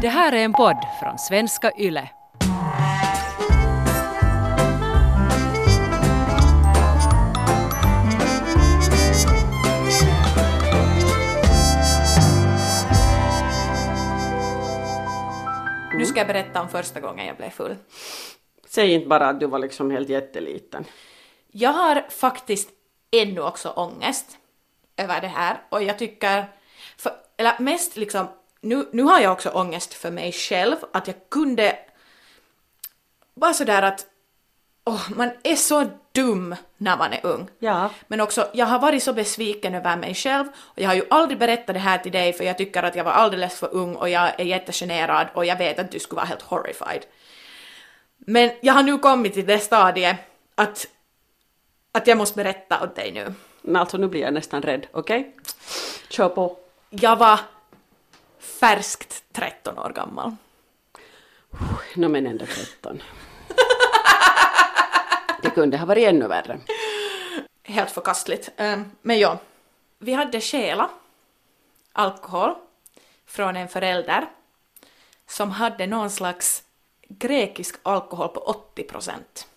Det här är en podd från svenska YLE. Nu ska jag berätta om första gången jag blev full. Säg inte bara att du var liksom helt jätteliten. Jag har faktiskt ännu också ångest över det här och jag tycker, för, eller mest liksom, nu, nu har jag också ångest för mig själv, att jag kunde vara sådär att åh, man är så dum när man är ung. Ja. Men också, jag har varit så besviken över mig själv och jag har ju aldrig berättat det här till dig för jag tycker att jag var alldeles för ung och jag är jättegenerad och jag vet att du skulle vara helt horrified. Men jag har nu kommit till det stadiet att, att jag måste berätta åt dig nu. Men alltså nu blir jag nästan rädd, okej? Kör på. Jag var färskt 13 år gammal. Nå men ändå 13. Det kunde ha varit ännu värre. Helt förkastligt. Ehm, Men ja, vi hade stjäla alkohol från en förälder som hade någon slags grekisk alkohol på 80 procent.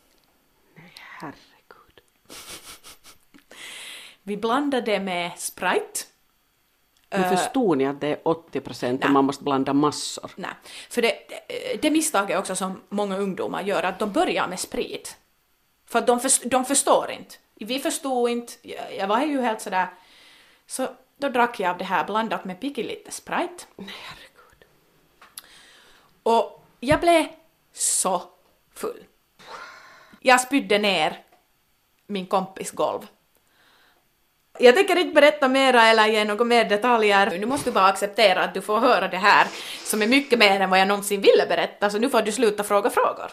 Herregud. Vi blandade med Sprite. Men förstod ni att det är 80 procent och man måste blanda massor? Nej, för det, det, misstaget också som många ungdomar gör, att de börjar med sprit. För att de, förs- de förstår inte. Vi förstod inte, jag, var ju helt sådär. Så då drack jag av det här blandat med lite Sprite. Nej, herregud. Och jag blev så full. Jag spydde ner min kompis golv. Jag tänker inte berätta mera eller ge några mer detaljer. Nu måste du bara acceptera att du får höra det här som är mycket mer än vad jag någonsin ville berätta, så nu får du sluta fråga frågor.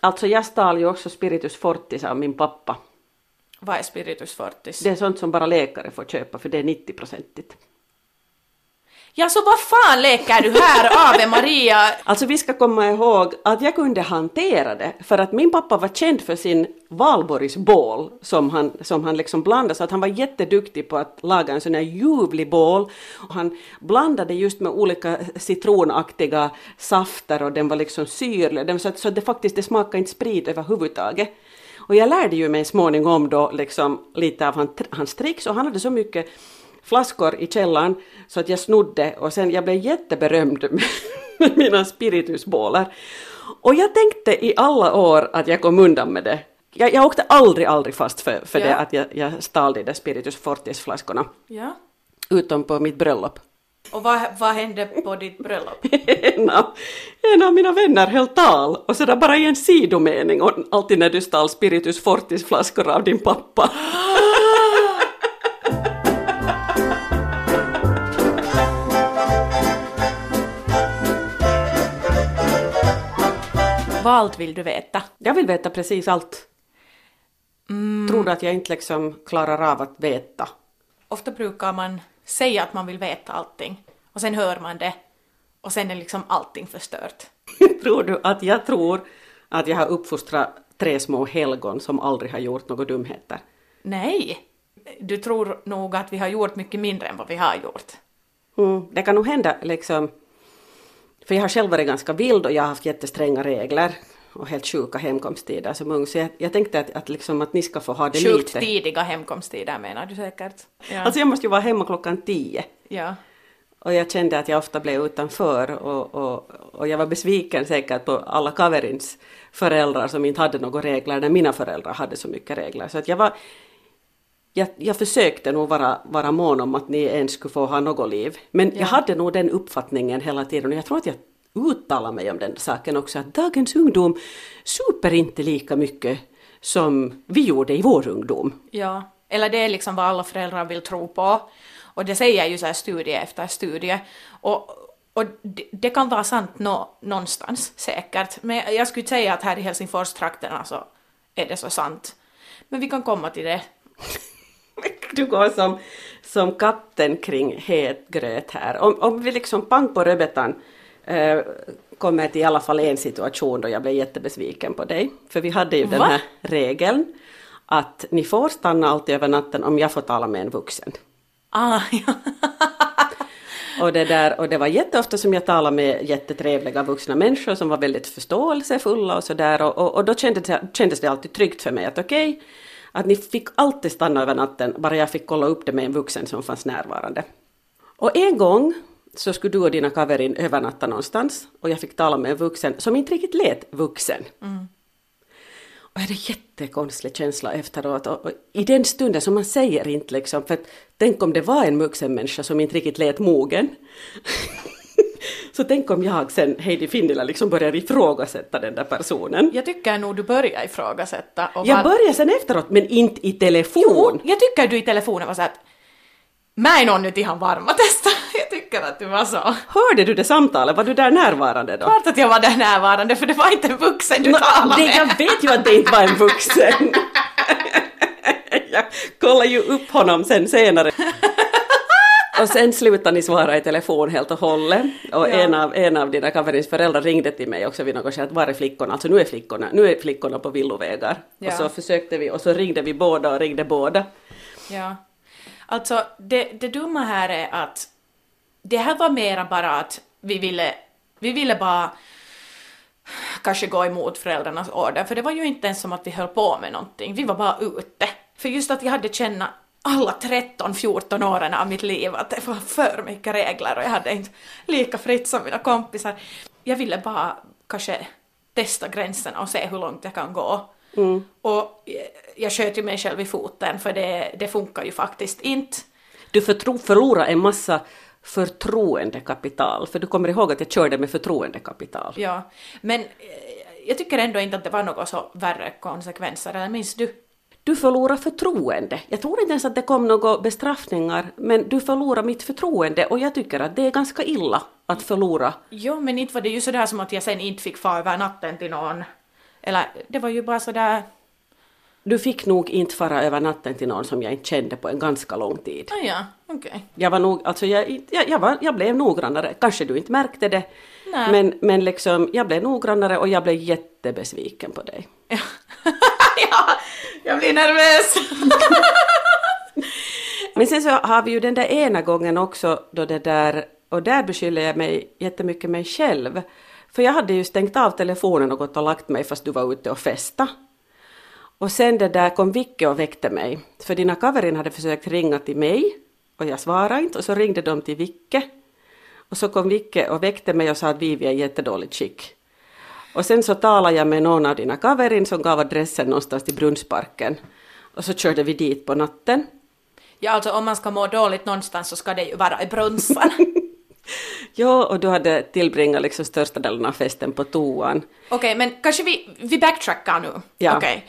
Alltså jag stal ju också Spiritus Fortis av min pappa. Vad är spiritus fortis? Det är sånt som bara läkare får köpa för det är 90-procentigt. Ja, så vad fan leker du här, Ave Maria? Alltså vi ska komma ihåg att jag kunde hantera det för att min pappa var känd för sin valborgsbål som han, som han liksom blandade så att han var jätteduktig på att laga en sån här ljuvlig bål och han blandade just med olika citronaktiga safter och den var liksom syrlig den, så, att, så att det faktiskt det smakade inte sprit överhuvudtaget. Och jag lärde ju mig småningom då liksom lite av hans, hans tricks och han hade så mycket flaskor i källaren så att jag snodde och sen jag blev jätteberömd med mina spiritusbålar. Och jag tänkte i alla år att jag kom undan med det. Jag, jag åkte aldrig, aldrig fast för, för Ja. det att jag, jag stal de där spiritus fortis-flaskorna. Ja. Utom på mitt bröllop. Och vad, vad hände på ditt bröllop? en, av, en av mina vänner höll tal och sådär bara i en sidomening och alltid när du stal spiritus fortis-flaskor av din pappa. Vad allt vill du veta? Jag vill veta precis allt. Tror du att jag inte liksom klarar av att veta? Ofta brukar man säga att man vill veta allting och sen hör man det och sen är liksom allting förstört. tror du att jag tror att jag har uppfostrat tre små helgon som aldrig har gjort några dumheter? Nej! Du tror nog att vi har gjort mycket mindre än vad vi har gjort. Mm, det kan nog hända liksom, för jag har själv varit ganska vild och jag har haft jättestränga regler och helt sjuka hemkomsttider som ung, så jag, jag tänkte att, att, liksom, att ni ska få ha det Sjukt lite. tidiga hemkomsttider menar du säkert? Ja. Alltså jag måste ju vara hemma klockan tio. ja. Och jag kände att jag ofta blev utanför och, och, och jag var besviken säkert på alla Kaverins föräldrar som inte hade några regler när mina föräldrar hade så mycket regler. Så att jag var jag, jag försökte nog vara, vara mån om att ni ens skulle få ha något liv. Men Ja. jag hade nog den uppfattningen hela tiden och jag tror att jag uttalade mig om den saken också att dagens ungdom super inte lika mycket som vi gjorde i vår ungdom. Ja, eller det är liksom vad alla föräldrar vill tro på. Och det säger ju så här studie efter studie. Och, och det, det kan vara sant nå, någonstans säkert. Men jag skulle säga att här i Helsingfors-trakterna så är det så sant. Men vi kan komma till det. Du går som, som katten kring het gröt här. Om, om vi liksom pang på rödbetan eh, kommer till i alla fall en situation då jag blev jättebesviken på dig. För vi hade ju den Va? här regeln att ni får stanna alltid över natten om jag får tala med en vuxen. Ah, ja. Och det, där, och det var jätteofta som jag talade med jättetrevliga vuxna människor som var väldigt förståelsefulla och sådär och, och, och då kändes det, kändes det alltid tryggt för mig att okej, okay, att ni fick alltid stanna över natten, bara jag fick kolla upp det med en vuxen som fanns närvarande. Och en gång så skulle du och dina kaverin övernatta någonstans och jag fick tala med en vuxen som inte riktigt lät vuxen. Mm. Och jag hade jättekonstig känsla efteråt och, och, i den stunden som man säger inte liksom, för att tänk om det var en vuxen människa som inte riktigt lät mogen. Så tänk om jag sen, Heidi Finnila, liksom börjar ifrågasätta den där personen. Jag tycker nog du börjar ifrågasätta. Och jag börjar sen efteråt, men inte i telefon. Jo, jag tycker du i telefonen var så att Mä en on nyt ihan varma tästä. Jag tycker att du var så. Hörde du det samtalet? Var du där närvarande då? Klart att jag var där närvarande för det var inte en vuxen du no, talade med. Jag vet ju att det inte var en vuxen. jag kollade ju upp honom sen senare. Och sen slutade ni svara i telefon helt och hållet. Och ja. en, av, en av dina föräldrar ringde till mig också vid något att var är flickorna? Alltså nu är flickorna, nu är flickorna på villovägar. Ja. Och så försökte vi och så ringde vi båda och ringde båda. Ja. Alltså det, det dumma här är att det här var mera bara att vi ville, vi ville bara kanske gå emot föräldrarnas order, för det var ju inte ens som att vi höll på med någonting, vi var bara ute. För just att jag hade känt alla 13-14 åren av mitt liv att det var för mycket regler och jag hade inte lika fritt som mina kompisar. Jag ville bara kanske testa gränserna och se hur långt jag kan gå. Mm. Och jag sköt ju mig själv i foten för det, det funkar ju faktiskt inte. Du förtro, förlorar en massa förtroendekapital, för du kommer ihåg att jag körde med förtroendekapital. Ja, men eh, jag tycker ändå inte att det var några så värre konsekvenser, eller minns du? Du förlorar förtroende. Jag tror inte ens att det kom några bestraffningar, men du förlorar mitt förtroende och jag tycker att det är ganska illa att förlora. Jo, men inte var det ju sådär som att jag sen inte fick fara över natten till någon eller det var ju bara sådär... Du fick nog inte fara över natten till någon som jag inte kände på en ganska lång tid. Ah, ja, okej. Okay. Jag var nog, alltså jag, jag, jag, var, jag blev noggrannare, kanske du inte märkte det, Nej. men, men liksom jag blev noggrannare och jag blev jättebesviken på dig. Ja, jag blir nervös. men sen så har vi ju den där ena gången också då det där, och där beskyller jag mig jättemycket mig själv, för jag hade ju stängt av telefonen och gått och lagt mig fast du var ute och festa. Och sen det där kom Vicke och väckte mig. För dina kaverin hade försökt ringa till mig och jag svarade inte och så ringde de till Vicke. Och så kom Vicke och väckte mig och sa att Vivi är i jättedåligt skick. Och sen så talade jag med någon av dina kaverin som gav adressen någonstans till Brunnsparken. Och så körde vi dit på natten. Ja, alltså om man ska må dåligt någonstans så ska det ju vara i Brunnspark. Ja, och du hade tillbringat liksom största delen av festen på toan. Okej, okay, men kanske vi, vi backtrackar nu. Ja. Okay.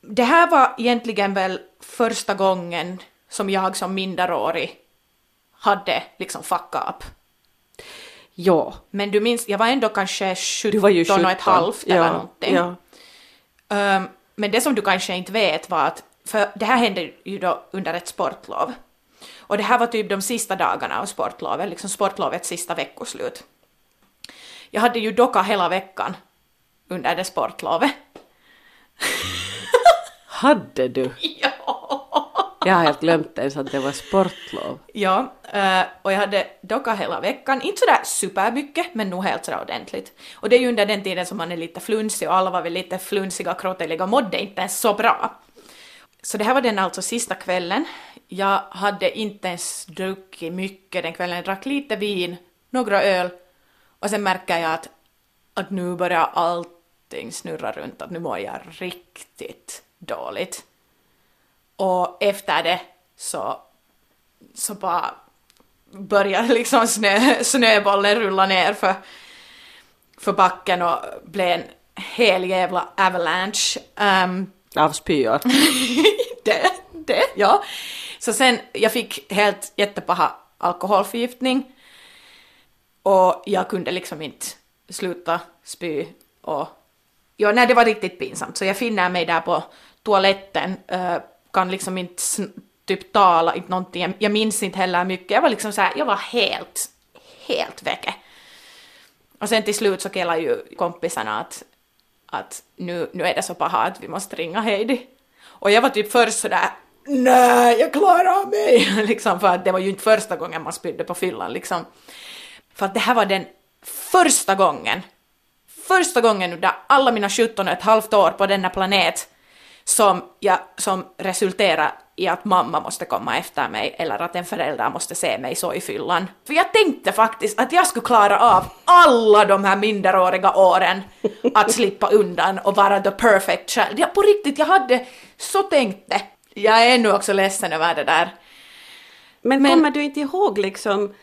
Det här var egentligen väl första gången som jag som minderårig hade liksom fuck up. Ja. Men du minns, jag var ändå kanske 17, var ju 17. och ett halvt ja, eller någonting. Ja. Um, men det som du kanske inte vet var att, för det här hände ju då under ett sportlov. Och det här var typ de sista dagarna av sportlovet, liksom sportlovets sista veckoslut. Jag hade ju docka hela veckan under det sportlovet. Hade du? Jag har helt glömt ens att det var sportlov. Ja, eh, och jag hade docka hela veckan, inte sådär supermycket, men nog helt sådär ordentligt. Och det är ju under den tiden som man är lite flunsig och alla var väl lite flunsiga och krotteliga och mådde inte ens så bra. Så det här var den alltså sista kvällen. Jag hade inte ens druckit mycket den kvällen. Jag drack lite vin, några öl och sen märker jag att, att nu börjar allting snurra runt, att nu mår jag riktigt dåligt. Och efter det så, så bara började liksom snö, snöbollen rulla ner för, för backen och blev en hel jävla avalanche. Um, Av spyor? det, det, ja. Så sen, jag fick helt jättepaha alkoholförgiftning och jag kunde liksom inte sluta spy och ja, nej, det var riktigt pinsamt så jag finner mig där på toaletten, uh, kan liksom inte typ tala, inte någonting, jag minns inte heller mycket, jag var liksom så här, jag var helt, helt väcke. Och sen till slut så kellade ju kompisarna att, att nu, nu är det så paha att vi måste ringa Heidi. Och jag var typ först sådär nej, jag klarar av mig. liksom för att det var ju inte första gången man spydde på fyllan liksom. För att det här var den första gången, första gången under alla mina 17 och ett halvt år på denna planet som, jag, som resulterar i att mamma måste komma efter mig eller att en förälder måste se mig så i fyllan. För jag tänkte faktiskt att jag skulle klara av alla de här minderåriga åren att slippa undan och vara the perfect child. Ja, på riktigt, jag hade så tänkt det. Jag är ännu också ledsen över det där. Men, Men- kommer du inte ihåg liksom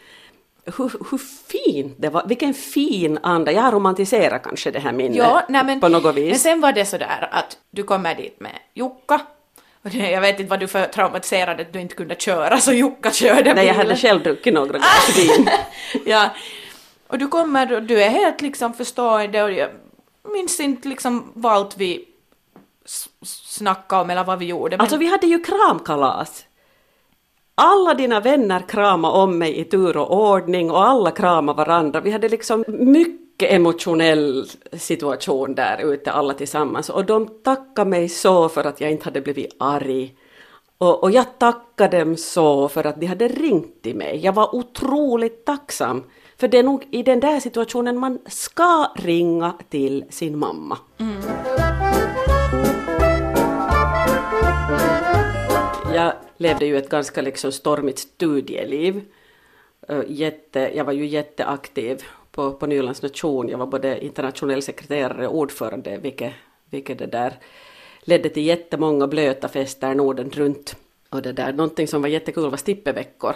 hur, hur fint det var, vilken fin anda, jag har romantiserat kanske det här minnet Ja, nej men, på något men vis. sen var det sådär att du kommer dit med Jukka, jag vet inte vad du för traumatiserad att du inte kunde köra så Jukka körde Nej, jag hade bilen. själv druckit några glas vin. ja. Och du kommer och du är helt liksom förstående och jag minns inte liksom vad vi snackade om eller vad vi gjorde. Men Alltså vi hade ju kramkalas. Alla dina vänner kramade om mig i tur och ordning och alla kramade varandra. Vi hade liksom mycket emotionell situation där ute alla tillsammans och de tackade mig så för att jag inte hade blivit arg. Och, och jag tackade dem så för att de hade ringt till mig. Jag var otroligt tacksam. För det är nog i den där situationen man ska ringa till sin mamma. Mm. Jag levde ju ett ganska liksom stormigt studieliv. Jätte, jag var ju jätteaktiv på, på Nylands nation. Jag var både internationell sekreterare och ordförande, vilket, vilket det där ledde till jättemånga blöta fester Norden runt. Och det där, någonting som var jättekul var stippeveckor,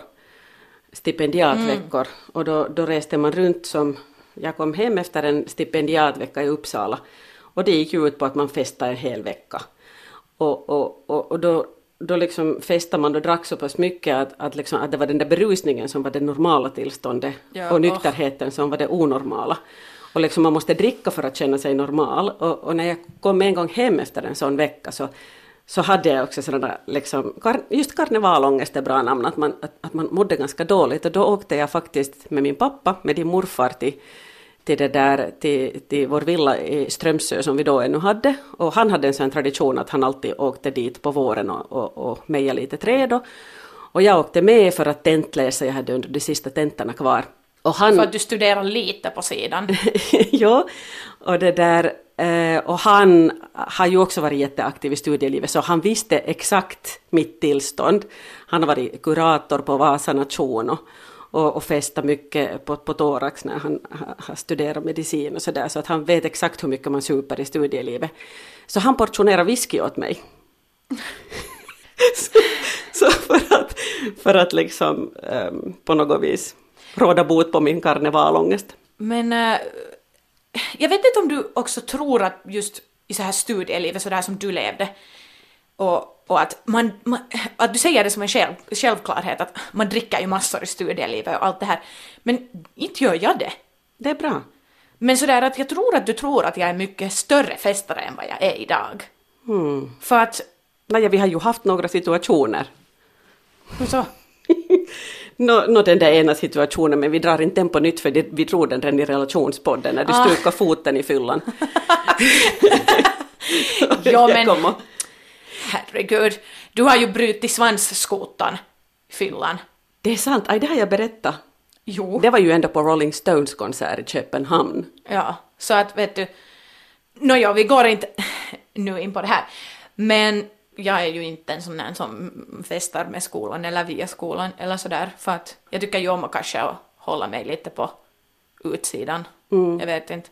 stipendiatveckor. Och då, då reste man runt som, jag kom hem efter en stipendiatvecka i Uppsala. Och det gick ju ut på att man festade en hel vecka. Och, och, och, och då, då liksom festade man och drack så pass mycket att, att, liksom, att det var den där berusningen som var det normala tillståndet Ja, och nykterheten som var det onormala. Och liksom man måste dricka för att känna sig normal. Och, och när jag kom en gång hem efter en sån vecka så, så hade jag också sådana liksom, kar, just karnevalångest är bra namn, att man, att, att man mådde ganska dåligt. Och då åkte jag faktiskt med min pappa, med din morfar till till, det där, till, till vår villa i Strömsö som vi då ännu hade. Och han hade en sån tradition att han alltid åkte dit på våren och, och, och mejade lite träd. Och, och jag åkte med för att tentläsa, jag hade under de sista tentorna kvar. Och han, för att du studerar lite på sidan. ja, och det där, eh, och han har ju också varit jätteaktiv i studielivet så han visste exakt mitt tillstånd. Han har varit kurator på Vasa nation och, och, och fästa mycket på, på thorax när han har- studerat medicin och sådär så att han vet exakt hur mycket man super i studielivet. Så han portionerar whisky åt mig. så, så för att, för att liksom um, på något vis råda bot på min karnevalångest. Men eh, jag vet inte om du också tror att just i så här studielivet, så där som du levde, och, och att, man, man, att du säger det som en själv, självklarhet att man dricker ju massor i studielivet och allt det här, men inte gör jag det. Det är bra. Men sådär att jag tror att du tror att jag är mycket större festare än vad jag är idag. Hmm. För att, Nej, vi har ju haft några situationer. hur så? Nå, nå den där ena situationen, men vi drar inte den på nytt för det, vi drog den redan i relationspodden när du Ah. stukade foten i fyllan. Ja, men- Herregud, du har ju brutit svansskotan i fyllan. Det är sant, aj, det har jag berättat. Jo. Det var ju ändå på Rolling Stones konsert i Köpenhamn. Ja, så att vet du, nåja, vi går inte nu in på det här, men jag är ju inte en sån där som festar med skolan eller via skolan eller sådär, för att jag tycker ju om att kanske hålla mig lite på utsidan, jag vet inte.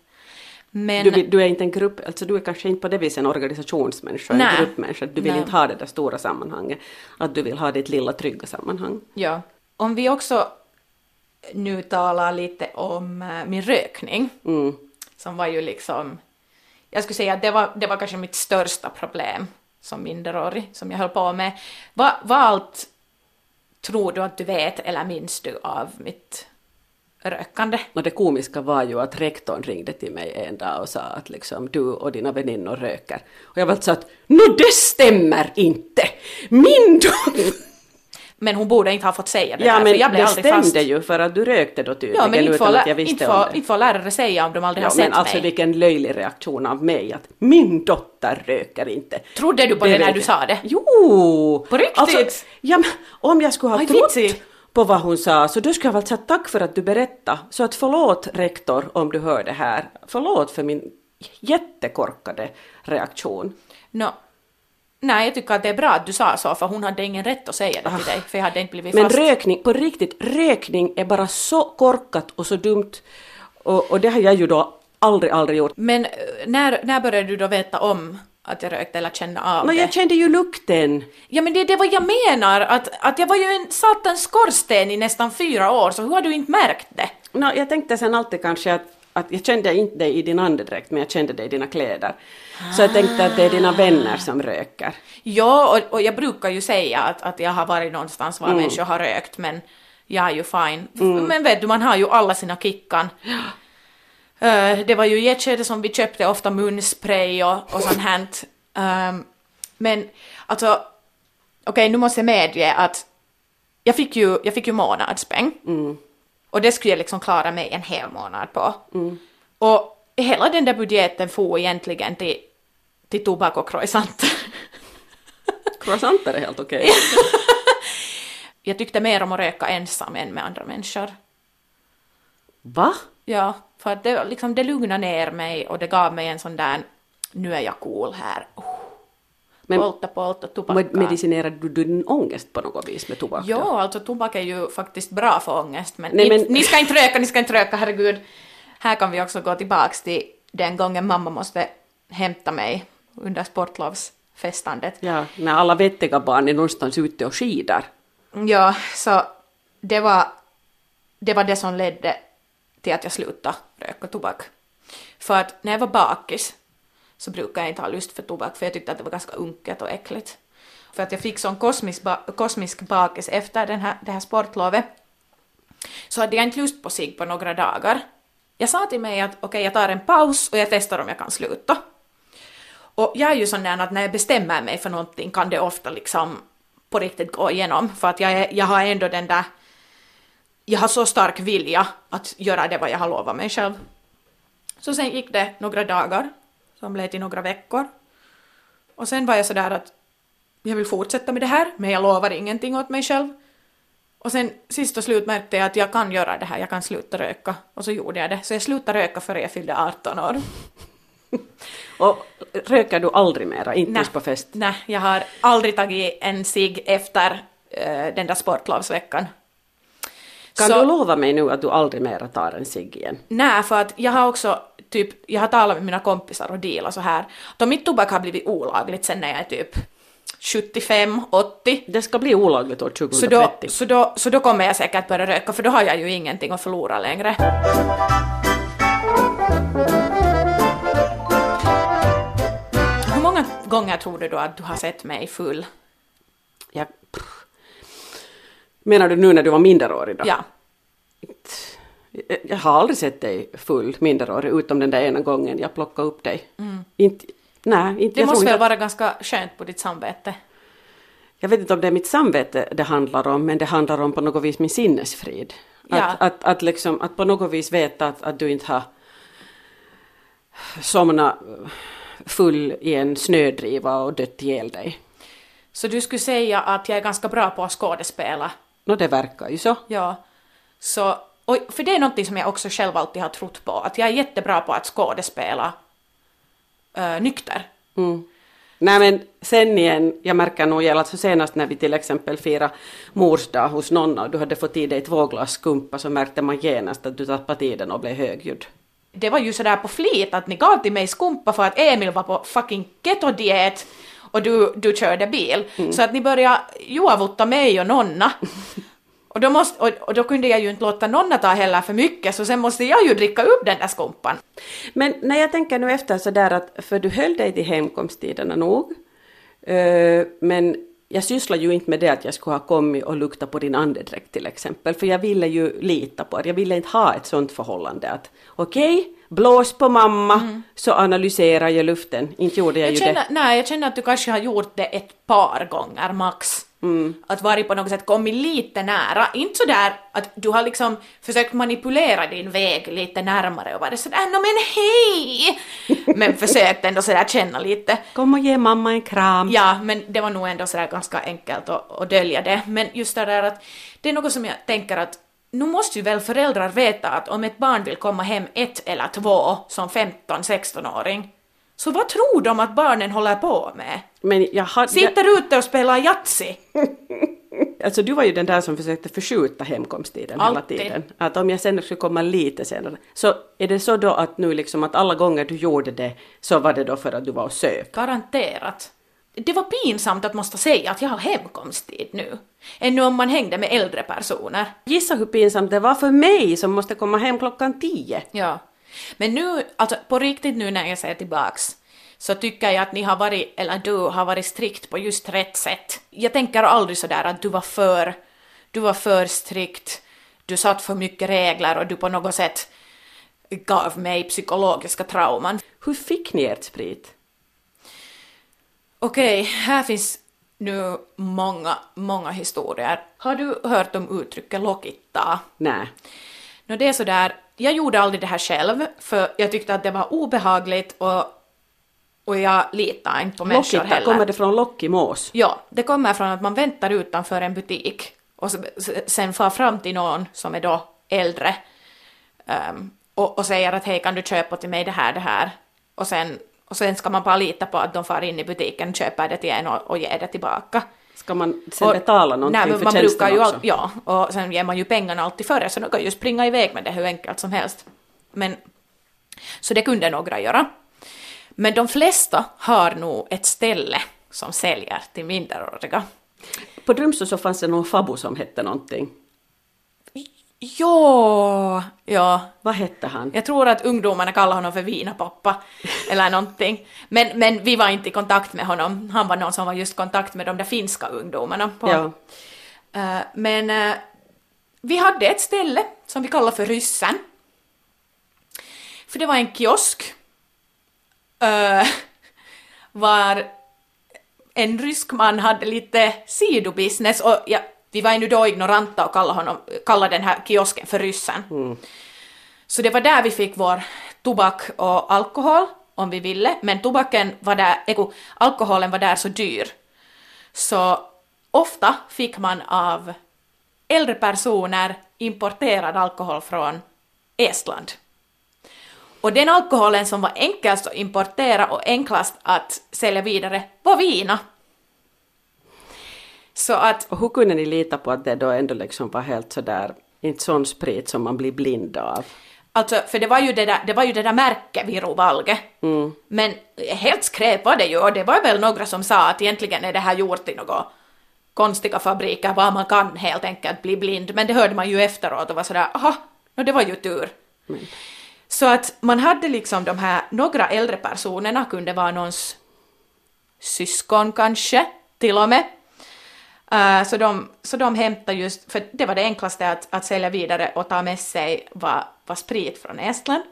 Men, Du, vill- du är inte en grupp, alltså du är kanske inte på det viset en organisationsmänniska, en Nej. gruppmänniska. Du vill Nej. inte ha det där stora sammanhanget. Att du vill ha ditt lilla trygga sammanhang. ja, om vi också nu talar lite om äh, min rökning, Mm. som var ju liksom, jag skulle säga att det var, det var kanske mitt största problem som minderårig, som jag höll på med. Vad vad allt tror du att du vet eller minns du av mitt rökande? Och det komiska var ju att rektorn ringde till mig en dag och sa att liksom du och dina väninnor röker. Och jag var så att no det stämmer inte! Min dotter! Men hon borde inte ha fått säga det Ja, där, men för jag blev det aldrig fast. ju för att du rökte då tydligen Ja, men inte får, utan att jag visste inte, om får, det. inte får lärare säga om de aldrig Ja, har sett men alltså mig. vilken löjlig reaktion av mig att min dotter röker inte. Trodde du på det, vet när du sa det? Jo! På riktigt? Alltså, ja, men om jag skulle ha Aj, trott vitsigt. På vad hon sa så då skulle jag väl säga tack för att du berättade. Så att förlåt rektor om du hör det här. Förlåt för min jättekorkade reaktion. Nå, nej, jag tycker att det är bra att du sa så, för hon hade ingen rätt att säga det till dig, för jag hade inte blivit Ah. Men fast. rökning, på riktigt, rökning är bara så korkat och så dumt. Och, och det har jag ju då aldrig, aldrig gjort. Men eh, när, när började du då veta om att jag rökte eller känna av Nå, det? jag kände ju lukten. Ja men det är det vad jag menar, att, att jag var ju en satans skorsten i nästan fyra år, så hur har du inte märkt det? Nå, jag tänkte sen alltid kanske att, att jag kände inte dig i din andedräkt men jag kände dig i dina kläder. Så jag tänkte att det är dina vänner som röker. Ja, och, och jag brukar ju säga att, att jag har varit någonstans var människor har rökt, men jag är ju fine. Men vet du, man har ju alla sina kickan. Eh, det var ju i ett skede som vi köpte ofta munspray och, och sånt här. Ehm, men alltså, okej nu måste jag medge att jag fick ju, jag fick ju månadspeng. Och det skulle jag liksom klara mig en hel månad på. Och hela den där budgeten får egentligen till, till tobak och croissanter. Croissanter är helt okej. jag tyckte mer om att röka ensam än med andra människor. Va? Ja, för att det, liksom, det lugnade ner mig och det gav mig en sån där nu är jag cool här. Oh, Men polta, polta, medicinerade du din ångest på något vis med tobak? då? Ja, alltså tobak är ju faktiskt bra för ångest, men, Nej, inte, men- ni ska inte röka, ni ska inte röka, herregud. Här kan vi också gå tillbaks till den gången mamma måste hämta mig under sportlovsfestandet. Ja, när alla vettiga barn är någonstans ute och skidar. Ja, så det var, det var det som ledde till att jag slutade röka tobak. För att när jag var bakis så brukade jag inte ha lust för tobak för jag tyckte att det var ganska unket och äckligt. För att jag fick sån kosmisk, ba- kosmisk bakis efter den här, det här sportlovet så hade jag inte lust på sig på några dagar. Jag sa till mig att okej, jag tar en paus och jag testar om jag kan sluta. Och jag är ju sån där att när jag bestämmer mig för någonting kan det ofta liksom på riktigt gå igenom för att jag, är, jag har ändå den där jag har så stark vilja att göra det vad jag har lovat mig själv. Så sen gick det några dagar som blev till några veckor. Och sen var jag sådär att jag vill fortsätta med det här men jag lovar ingenting åt mig själv. Och sen sist och slut märkte jag att jag kan göra det här, jag kan sluta röka. Och så gjorde jag det. Så jag slutade röka före jag fyllde 18 år. Och röker du aldrig mera, inte ens på fest? Nej, jag har aldrig tagit en cigg efter eh, den där sportlovsveckan. Kan Så- du lova mig nu att du aldrig mera tar en cigg igen? Nej, för att jag har också typ, jag har talat med mina kompisar och dealat så här. Då mitt tobak har blivit olagligt sen när jag är typ 75, 80. Det ska bli olagligt år Så 2030. då, så, då, så då kommer jag säkert börja röka för då har jag ju ingenting att förlora längre. Hur många gånger tror du då att du har sett mig full? Jag, pff. Menar du nu när du var minderårig då? Ja. Jag, har aldrig sett dig full minderårig utom den där ena gången jag plockade upp dig. Inte, nej, inte, Mm. Det måste väl inte, vara ganska skönt på ditt samvete? jag vet inte om det är mitt samvete det handlar om men det handlar om på något vis min sinnesfrid. Ja. Att, att, att, liksom, att på något vis veta att, att du inte har somnat full i en snödriva och dött ihjäl dig. Så du skulle säga att jag är ganska bra på att skådespela? Nå, det verkar ju så. Ja. Så, och för det är någonting som jag också själv alltid har trott på, att jag är jättebra på att skådespela uh, nykter. Mm. Nej men sen igen, jag märker nog igen, alltså senast när vi till exempel firade mors dag hos Nonna och du hade fått i dig två glas skumpa så märkte man genast att du tappade tiden och blev högljudd. Det var ju sådär på flit att ni gav till mig skumpa för att Emil var på fucking keto-diet och du, du körde bil. Så att ni började juavutta mig och Nonna. Och då, måste, och, och då kunde jag ju inte låta Nonna ta heller för mycket så sen måste jag ju dricka upp den där skumpan. Men när jag tänker nu efter så där att, för du höll dig till hemkomsttiderna nog, eh, men jag sysslar ju inte med det att jag skulle ha kommit och lukta på din andedräkt till exempel, för jag ville ju lita på det. Jag ville inte ha ett sånt förhållande att okej, blås på mamma, så analyserar jag luften. Inte gjorde jag, Jag ju känner, det. nej, jag känner att du kanske har gjort det ett par gånger max. Att varit på något sätt kommit lite nära, inte sådär att du har liksom försökt manipulera din väg lite närmare och varit sådär no men hej! Men försökt ändå sådär känna lite. Kom och ge mamma en kram. Ja, men det var nog ändå sådär ganska enkelt att, att dölja det. Men just det där att det är något som jag tänker att nu måste ju väl föräldrar veta att om ett barn vill komma hem ett eller två som 15-16-åring, så vad tror de att barnen håller på med? Men jag hade... Sitter ute och spelar Yatzy? Alltså du var ju den där som försökte förskjuta hemkomsttiden Alltid. hela tiden. Att om jag sen skulle komma lite senare. Så är det så då att nu liksom att alla gånger du gjorde det så var det då för att du var och söp? Garanterat. Det var pinsamt att måste säga att jag har hemkomsttid nu. Ännu om man hängde med äldre personer. Gissa hur pinsamt det var för mig som måste komma hem klockan tio. Ja. Men nu, alltså på riktigt nu när jag ser tillbaks, så tycker jag att ni har varit, eller du har varit strikt på just rätt sätt. Jag tänker aldrig sådär att du var för, du var för strikt, du satt för mycket regler och du på något sätt gav mig psykologiska trauman. Hur fick ni ert sprit? Okej, här finns nu många, många historier. Har du hört om uttrycket lokittaa? Nej. Nå det är sådär, jag gjorde aldrig det här själv för jag tyckte att det var obehagligt och, och jag litar inte på människor heller. kommer det från Lockimås? Ja, det kommer från att man väntar utanför en butik och så- sen far fram till någon som är då äldre ehm, och, och säger att hej kan du köpa till mig det här, det här och sen, och sen ska man bara lita på att de far in i butiken, köper det till en och, och ger det tillbaka. Ska man sen Och- betala någonting nej, för man brukar ju också? all, Ja, och sen ger man ju pengarna alltid före så de kan ju springa iväg med det hur enkelt som helst. Men, så det kunde några göra. Men de flesta har nog ett ställe som säljer till minderåriga. På Drömsö så fanns det någon fabo som hette någonting. Ja, ja. Vad hette han? Jag tror att ungdomarna kallar honom för vinapappa eller någonting. Men, men vi var inte i kontakt med honom. Han var någon som var just i kontakt med de där finska ungdomarna. På, Ja. Eh, men eh, vi hade ett ställe som vi kallar för Ryssen. För det var en kiosk. eh, var en rysk man hade lite sidobusiness och ja, vi var ju då ignoranta och kallade, honom, kallade den här kiosken för Ryssen. Så det var där vi fick vår tobak och alkohol om vi ville, men tobaken var där, eko, alkoholen var där så dyr. Så ofta fick man av äldre personer importerad alkohol från Estland. Och den alkoholen som var enklast att importera och enklast att sälja vidare var vina. Så att hur kunde ni lita på att det då ändå liksom var helt sådär, inte sån sprit som man blir blind av? Alltså, för det var ju det där, det var ju det där märket Viru Valge. Men helt skräp var det ju och det var väl några som sa att egentligen är det här gjort i några konstiga fabriker var man kan helt enkelt bli blind. Men det hörde man ju efteråt och var sådär, aha, no, det var ju tur. Så att man hade liksom de här, några äldre personerna kunde vara någons syskon kanske, till och med. Eh, så, de, så de hämtade just, för det var det enklaste att, att sälja vidare och ta med sig var, var sprit från Estland.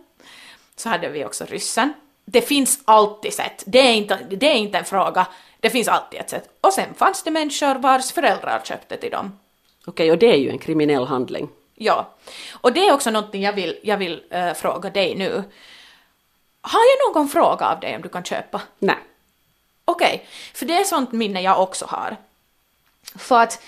Så hade vi också ryssen. Det finns alltid sätt, det är, inte, det är inte en fråga, det finns alltid ett sätt. Och sen fanns det människor vars föräldrar köpte till dem. Okej, och det är ju en kriminell handling. Ja, och det är också någonting jag vill, jag vill eh, fråga dig nu. Har jag någon fråga av dig om du kan köpa? Nej. Okej, för det är sånt minne jag också har. För att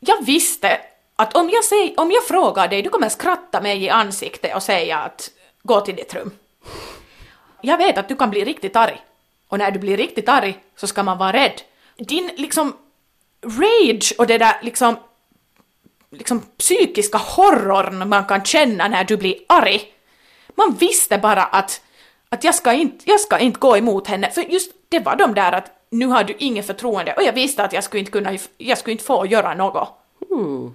jag visste att om jag, säger, om jag frågar dig, du kommer skratta mig i ansiktet och säga att gå till ditt rum. Jag vet att du kan bli riktigt arg. Och när du blir riktigt arg så ska man vara rädd. Din liksom rage och det där liksom liksom psykiska horrorn man kan känna när du blir arg. Man visste bara att, att jag, ska inte, jag ska inte gå emot henne, för just det var de där att nu har du inget förtroende och jag visste att jag skulle inte kunna, jag skulle inte få göra något. Hmm.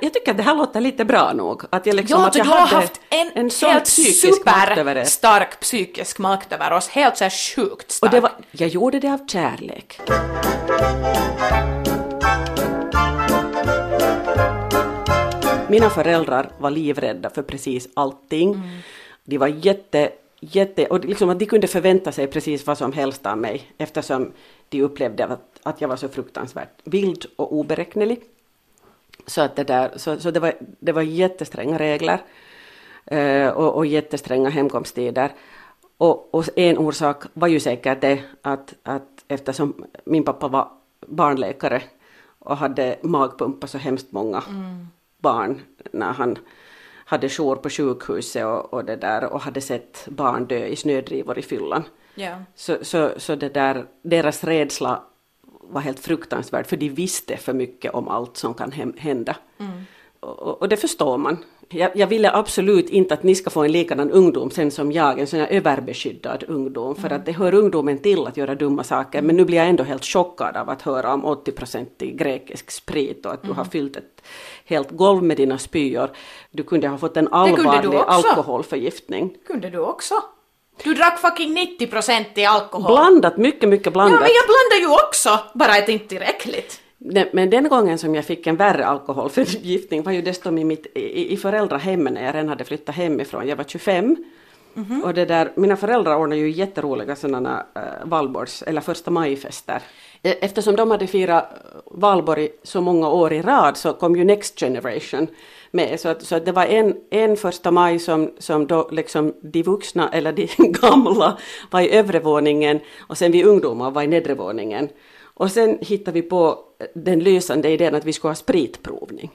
Jag tycker att det här låter lite bra nog. Att jag liksom, Ja, att jag du har haft en, en sån helt psykisk makt över det. superstark psykisk makt över oss, helt så här sjukt stark. Och det var, jag gjorde det av kärlek. Mina föräldrar var livrädda för precis allting. De var jätte jätte, och liksom att de kunde förvänta sig precis vad som helst av mig eftersom de upplevde att, att jag var så fruktansvärt vild och oberäknelig. Så, att det, där, så, så det, var, det var jättestränga regler eh, och, och jättestränga hemkomsttider. Och, och en orsak var ju säkert det att, att eftersom min pappa var barnläkare och hade magpumpat så hemskt många mm. barn när han hade jour på sjukhuset och, och, det där, och hade sett barn dö i snödrivor i fyllan. Ja. Så, så, så det där, deras rädsla var helt fruktansvärd för de visste för mycket om allt som kan hända. Mm. Och, och, det förstår man. Jag, jag, ville absolut inte att ni ska få en likadan ungdom sen som jag, en sån här överbeskyddad ungdom, för att det hör ungdomen till att göra dumma saker, men nu blir jag ändå helt chockad av att höra om 80-procentig grekisk sprit och att du har mm. fyllt ett helt golv med dina spyor. Du kunde ha fått en allvarlig alkoholförgiftning. kunde du också. Du drack fucking 90 procent i alkohol. Blandat, mycket, mycket blandat. Ja, men jag blandar ju också, bara att inte tillräckligt. Men den gången som jag fick en värre alkoholförgiftning var ju dessutom i, mitt, i, i föräldrahemmet när jag redan hade flyttat hemifrån. Jag var 25 Mm -hmm. Och det där, mina föräldrar ordnade ju jätteroliga sådana äh, valborgs eller första majfester. E, eftersom de hade firat valborg så många år i rad så kom ju Next Generation med. Så, att, så att det var en, en första maj som, som då liksom de vuxna eller de gamla var i övre våningen och sen vi ungdomar var i nedre våningen. Och sen hittade vi på den lysande idén att vi skulle ha spritprovning.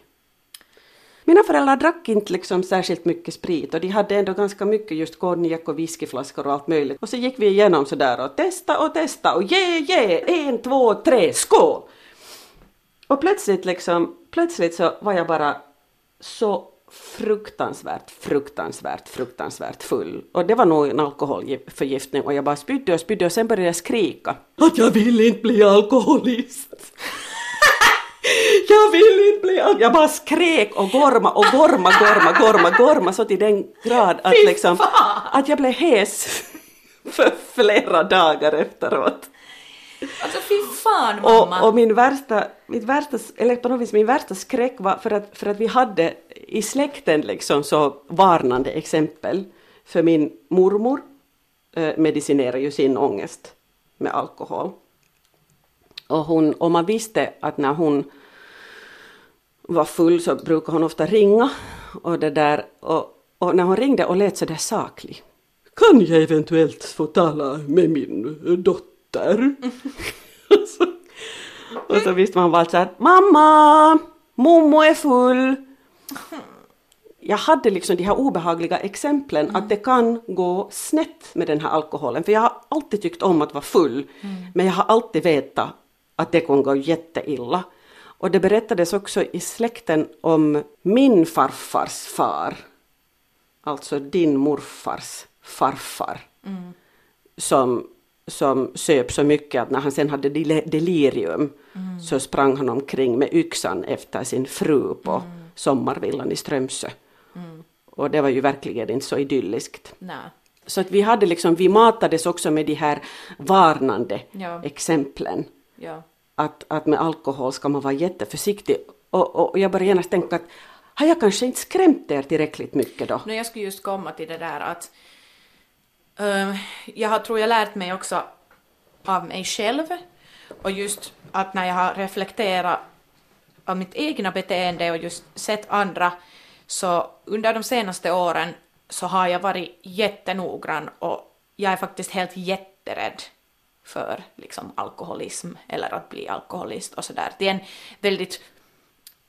Mina föräldrar drack inte liksom särskilt mycket sprit och de hade ändå ganska mycket just konjak och whiskyflaskor och allt möjligt. Och så gick vi igenom sådär och testa och testa och ge, ge, en, två, tre, skål! Och plötsligt liksom, plötsligt så var jag bara så fruktansvärt, fruktansvärt, fruktansvärt full. Och det var nog en alkoholförgiftning och jag bara spydde och spydde och sen började jag skrika att jag vill inte bli alkoholist. jag vill inte bli alkoholist. Jag bara skrek och gorma och gorma, gorma, gorma, gorma så till den grad att liksom, att jag blev hes för flera dagar efteråt. Alltså fy fan mamma! Och, och, min värsta, mitt värsta, eller på något vis min värsta skräck var för att, för att vi hade i släkten liksom så varnande exempel. För min mormor eh, medicinerar ju sin ångest med alkohol. Och, hon, och man visste att när hon var full så brukade hon ofta ringa och det där och, och när hon ringde och lät så där saklig. Kan jag eventuellt få tala med min dotter? Och, så, och så visste man bara så här, mamma, mommo är full. Jag hade liksom de här obehagliga exemplen mm. att det kan gå snett med den här alkoholen. För jag har alltid tyckt om att vara full. Mm. Men jag har alltid vetat att det kan gå jätteilla. Och det berättades också i släkten om min farfars far. Alltså din morfars farfar. Mm. Som, som söp så mycket att när han sen hade delirium mm. så sprang han omkring med yxan efter sin fru på mm. sommarvillan i Strömsö. Mm. Och det var ju verkligen inte så idylliskt. Nej. Så att vi hade liksom, vi matades också med de här varnande ja. exemplen. Ja. Att, att med alkohol ska man vara jätteförsiktig. Och, och, och jag började genast tänka att har jag kanske inte skrämt er tillräckligt mycket då? Nej, jag skulle just komma till det där att Ehm, jag har, tror jag, lärt mig också av mig själv och just att när jag har reflekterat av mitt egna beteende och just sett andra så under de senaste åren så har jag varit jättenoggrann och jag är faktiskt helt jätterädd för liksom alkoholism eller att bli alkoholist och sådär. Det är en väldigt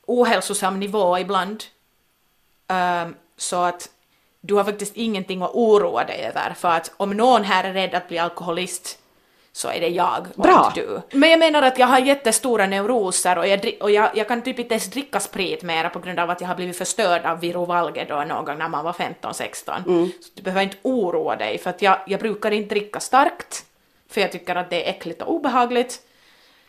ohälsosam nivå ibland. Um, så att du har faktiskt ingenting att oroa dig över för att om någon här är rädd att bli alkoholist så är det jag och Bra. inte du. Men jag menar att jag har jättestora neuroser och, jag, och jag, jag kan typ inte ens dricka sprit mera på grund av att jag har blivit förstörd av Viro Valge då någon gång när man var 15-16. Mm. Så du behöver inte oroa dig för att jag, jag brukar inte dricka starkt för jag tycker att det är äckligt och obehagligt.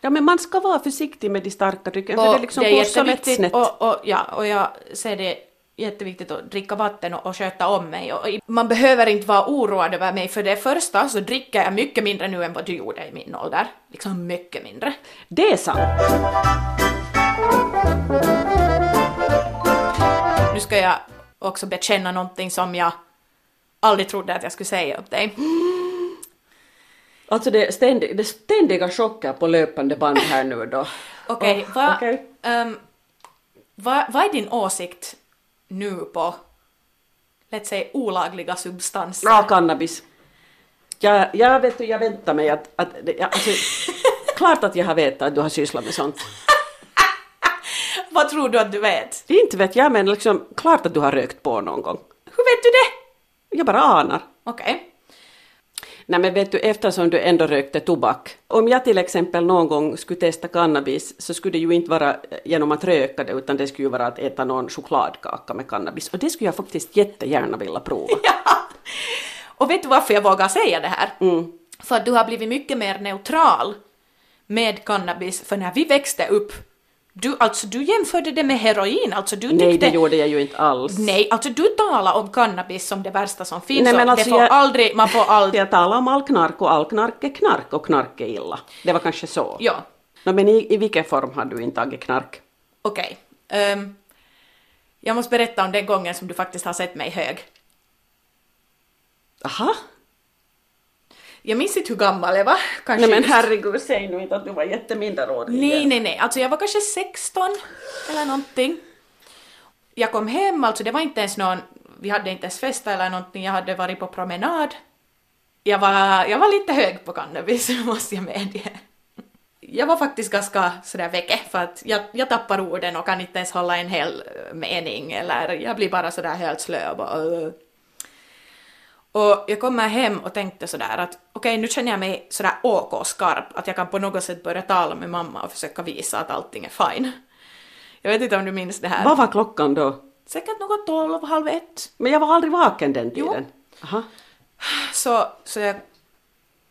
Ja men man ska vara försiktig med de starka dryckerna för det liksom det går så lätt snett. Och, och, ja, och jag ser det jätteviktigt att dricka vatten och, och sköta om mig. Och, man behöver inte vara oroad över mig för det första så dricker jag mycket mindre nu än vad du gjorde i min ålder. Liksom mycket mindre. Det är sant. Nu ska jag också bekänna någonting som jag aldrig trodde att jag skulle säga upp dig. Alltså det, ständig, det ständiga chocker på löpande band här nu då. Okej, Oh, vad okej. ehm, vad- vad är din åsikt nu på, let's say, olagliga substanser? Ja, cannabis. Jag, jag, vet, jag väntar mig att... att jag, alltså, klart att jag har vetat att du har sysslat med sånt. Vad tror du att du vet? Inte vet jag, men liksom, klart att du har rökt på någon gång. Hur vet du det? Jag bara anar. Okej. Nej men vet du, eftersom du ändå rökte tobak. Om jag till exempel någon gång skulle testa cannabis så skulle det ju inte vara eh, genom att röka det utan det skulle ju vara att äta någon chokladkaka med cannabis. Och det skulle jag faktiskt jättegärna vilja prova. Och vet du varför jag vågar säga det här? Mm. För att du har blivit mycket mer neutral med cannabis, för när vi växte upp, du, alltså du jämförde det med heroin, alltså du tyckte... Nej, det gjorde jag ju inte alls. Nej, alltså du talar om cannabis som det värsta som finns Nej, men alltså får jag- aldrig, man får aldrig... Jag talar om all knark och all knark är knark och knark är illa. Det var kanske så. Ja, Nå, men i, i vilken form har du intagit knark? okej. Ehm, jag måste berätta om den gången som du faktiskt har sett mig hög. Aha. Jag minns inte hur gammal jag var, kanske Nej men herregud, säg nu inte att du var jätteminderårig. Nej, nej, nej. Alltså jag var kanske 16 eller någonting. Jag kom hem, alltså det var inte ens någon, vi hade inte ens festa eller någonting, jag hade varit på promenad. Jag var, jag var lite hög på cannabis, måste jag medge. Jag var faktiskt ganska sådär väcke för att jag, jag tappar orden och kan inte ens hålla en hel eh, mening eller jag blir bara sådär helt slö och bara "Åh." Och jag kommer hem och tänkte sådär att okej, nu känner jag mig sådär OK skarp, att jag kan på något sätt börja tala med mamma och försöka visa att allting är fine. Jag vet inte om du minns det här. Vad var klockan då? Säkert något tolv, halv ett. Men jag var aldrig vaken den Jo. tiden. Aha. Så, så, jag,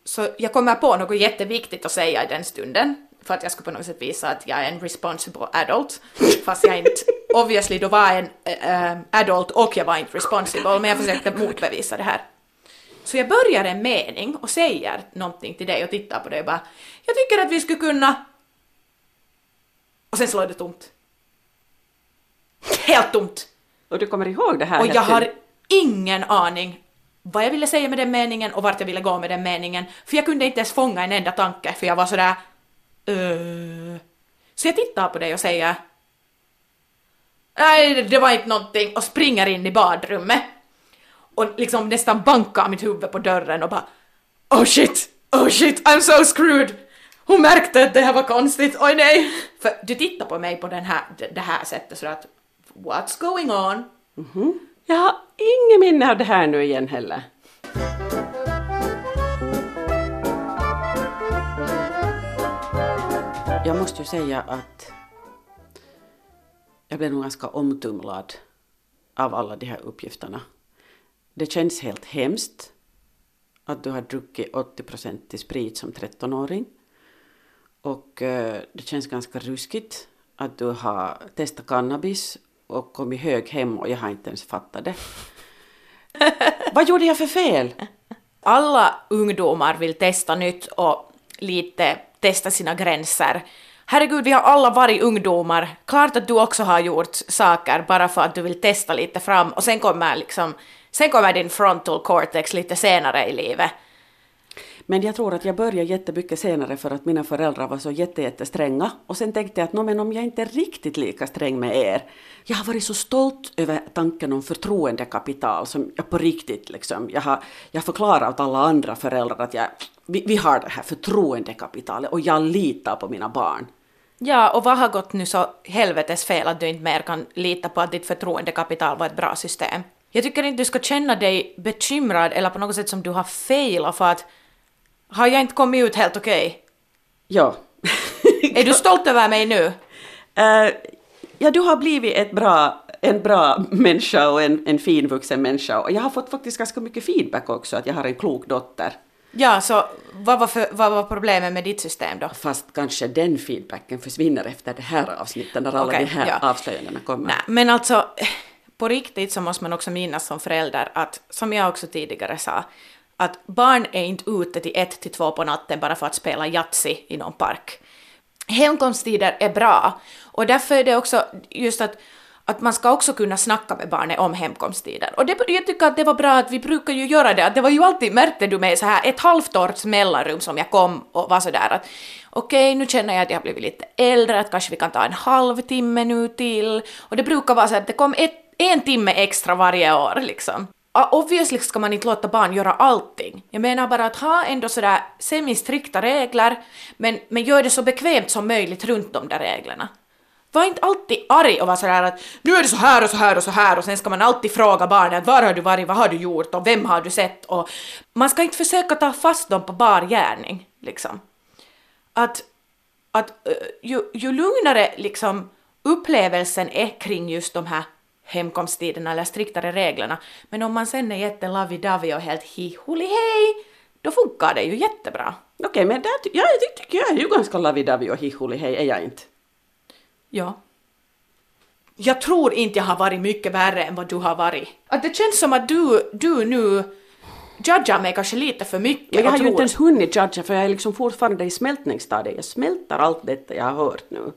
så jag kommer på något jätteviktigt att säga i den stunden, för att jag skulle på något sätt visa att jag är en responsible adult, fast jag inte, obviously då var en äh, adult och jag var inte responsible, men jag försökte motbevisa det här. Så jag börjar en mening och säger någonting till dig och tittar på dig och bara “Jag tycker att vi skulle kunna...” Och sen slår det tomt. Helt tomt! Och du kommer ihåg det här? Och jag har ingen aning vad jag ville säga med den meningen och vart jag ville gå med den meningen, för jag kunde inte ens fånga en enda tanke, för jag var sådär... Uh. Så jag tittar på dig och säger... Nej, det var inte någonting, och springer in i badrummet. Och liksom nästan bankar mitt huvud på dörren och bara Oh shit, oh shit, I'm so screwed! Hon märkte att det här var konstigt, oj nej! För du tittar på mig på den här, det här sättet så att What's going on? Jag har ingen minne av det här nu igen heller. Jag måste ju säga att jag blev nog ganska omtumlad av alla de här uppgifterna. Det känns helt hemskt att du har druckit 80 till sprit som 13-åring. Och eh, det känns ganska ruskigt att du har testat cannabis och kommit hög hem och jag har inte ens fattat det. Vad gjorde jag för fel? alla ungdomar vill testa nytt och lite testa sina gränser. Herregud, vi har alla varit ungdomar. Klart att du också har gjort saker bara för att du vill testa lite fram och sen kommer liksom, sen kommer din frontal cortex lite senare i livet. Men jag tror att jag började jättemycket senare för att mina föräldrar var så jätte, jättestränga. Och sen tänkte jag att "Nå, men om jag inte är riktigt lika sträng med er. Jag har varit så stolt över tanken om förtroendekapital som jag på riktigt liksom, jag har, jag förklarar åt alla andra föräldrar att jag, vi, vi har det här förtroendekapitalet och jag litar på mina barn. Ja, och vad har gått nu så helvetes fel att du inte mer kan lita på att ditt förtroendekapital var ett bra system? Jag tycker inte du ska känna dig bekymrad eller på något sätt som du har failat för att har jag inte kommit ut helt okej? Ja. Är du stolt över mig nu? Eh, ja, du har blivit ett bra, en bra människa och en, en fin vuxen människa. Och jag har fått faktiskt ganska mycket feedback också, att jag har en klok dotter. Ja, så vad var, för, vad var problemet med ditt system då? Fast kanske den feedbacken försvinner efter det här avsnittet, när alla Okej, de här ja. avslöjandena kommer. Nej, men alltså på riktigt så måste man också minnas som förälder att, som jag också tidigare sa, att barn är inte ute till ett till två på natten bara för att spela Yatzy i någon park. Hemkomsttider är bra och därför är det också just att att man ska också kunna snacka med barnet om hemkomsttider Och det, jag tycker att det var bra att vi brukar ju göra det, att det var ju alltid, märkte du mig, så här ett halvt års mellanrum som jag kom och var sådär att okej, okay, nu känner jag att jag har blivit lite äldre, att kanske vi kan ta en halvtimme nu till. Och det brukar vara så att det kom ett, en timme extra varje år liksom. Obviously ska man inte låta barn göra allting. Jag menar bara att ha ändå sådär semi-strikta regler, men, men gör det så bekvämt som möjligt runt de där reglerna. Var inte alltid arg och var sådär att nu är det så här och så här och så här och sen ska man alltid fråga barnet var har du varit, vad har du gjort och vem har du sett och man ska inte försöka ta fast dem på bar gärning liksom. Att, att eh, ju, ju lugnare liksom upplevelsen är kring just de här hemkomsttiderna eller striktare reglerna, men om man sen är jätte lovey-dovey och helt hi hej då funkar det ju jättebra. Okej, okay, men där, jag tycker jag är ju ganska lovey-dovey och hi hej är jag inte? Ja. Jag tror inte jag har varit mycket värre än vad du har varit. Att det känns som att du, du nu judgar mig kanske lite för mycket. Men jag har ju inte ens hunnit judga för jag är liksom fortfarande i smältningsstadiet. Jag smälter allt detta jag har hört nu.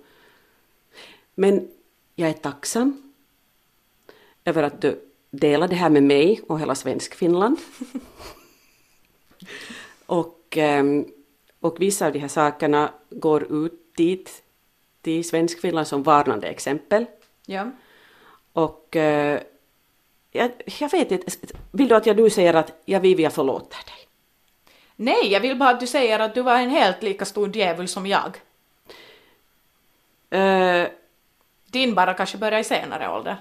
Men jag är tacksam över att du delar det här med mig och hela Svenskfinland. och, ehm, och vissa av de här sakerna går ut dit till Svenskfinland som varnande exempel. Ja. Och uh, jag, jag vet inte, vill du att jag du säger att jag Vivi, jag förlåter dig? Nej, jag vill bara att du säger att du var en helt lika stor djävul som jag. Uh, Din bara kanske börjar i senare ålder.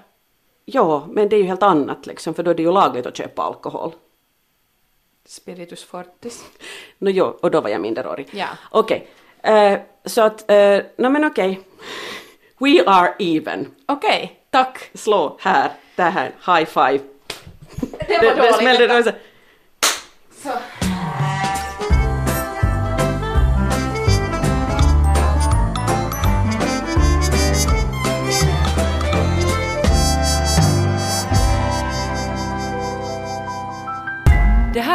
Ja, men det är ju helt annat liksom, för då är det ju lagligt att köpa alkohol. Spiritus fortis. No, jo, och då var jag minderårig. Ja. Okej, okay. uh, så att, uh, no men okej. Okay. We are even. Okej, okay, tack. Slå här, där här, high five. Det var dåligt. Det smällde, så. Det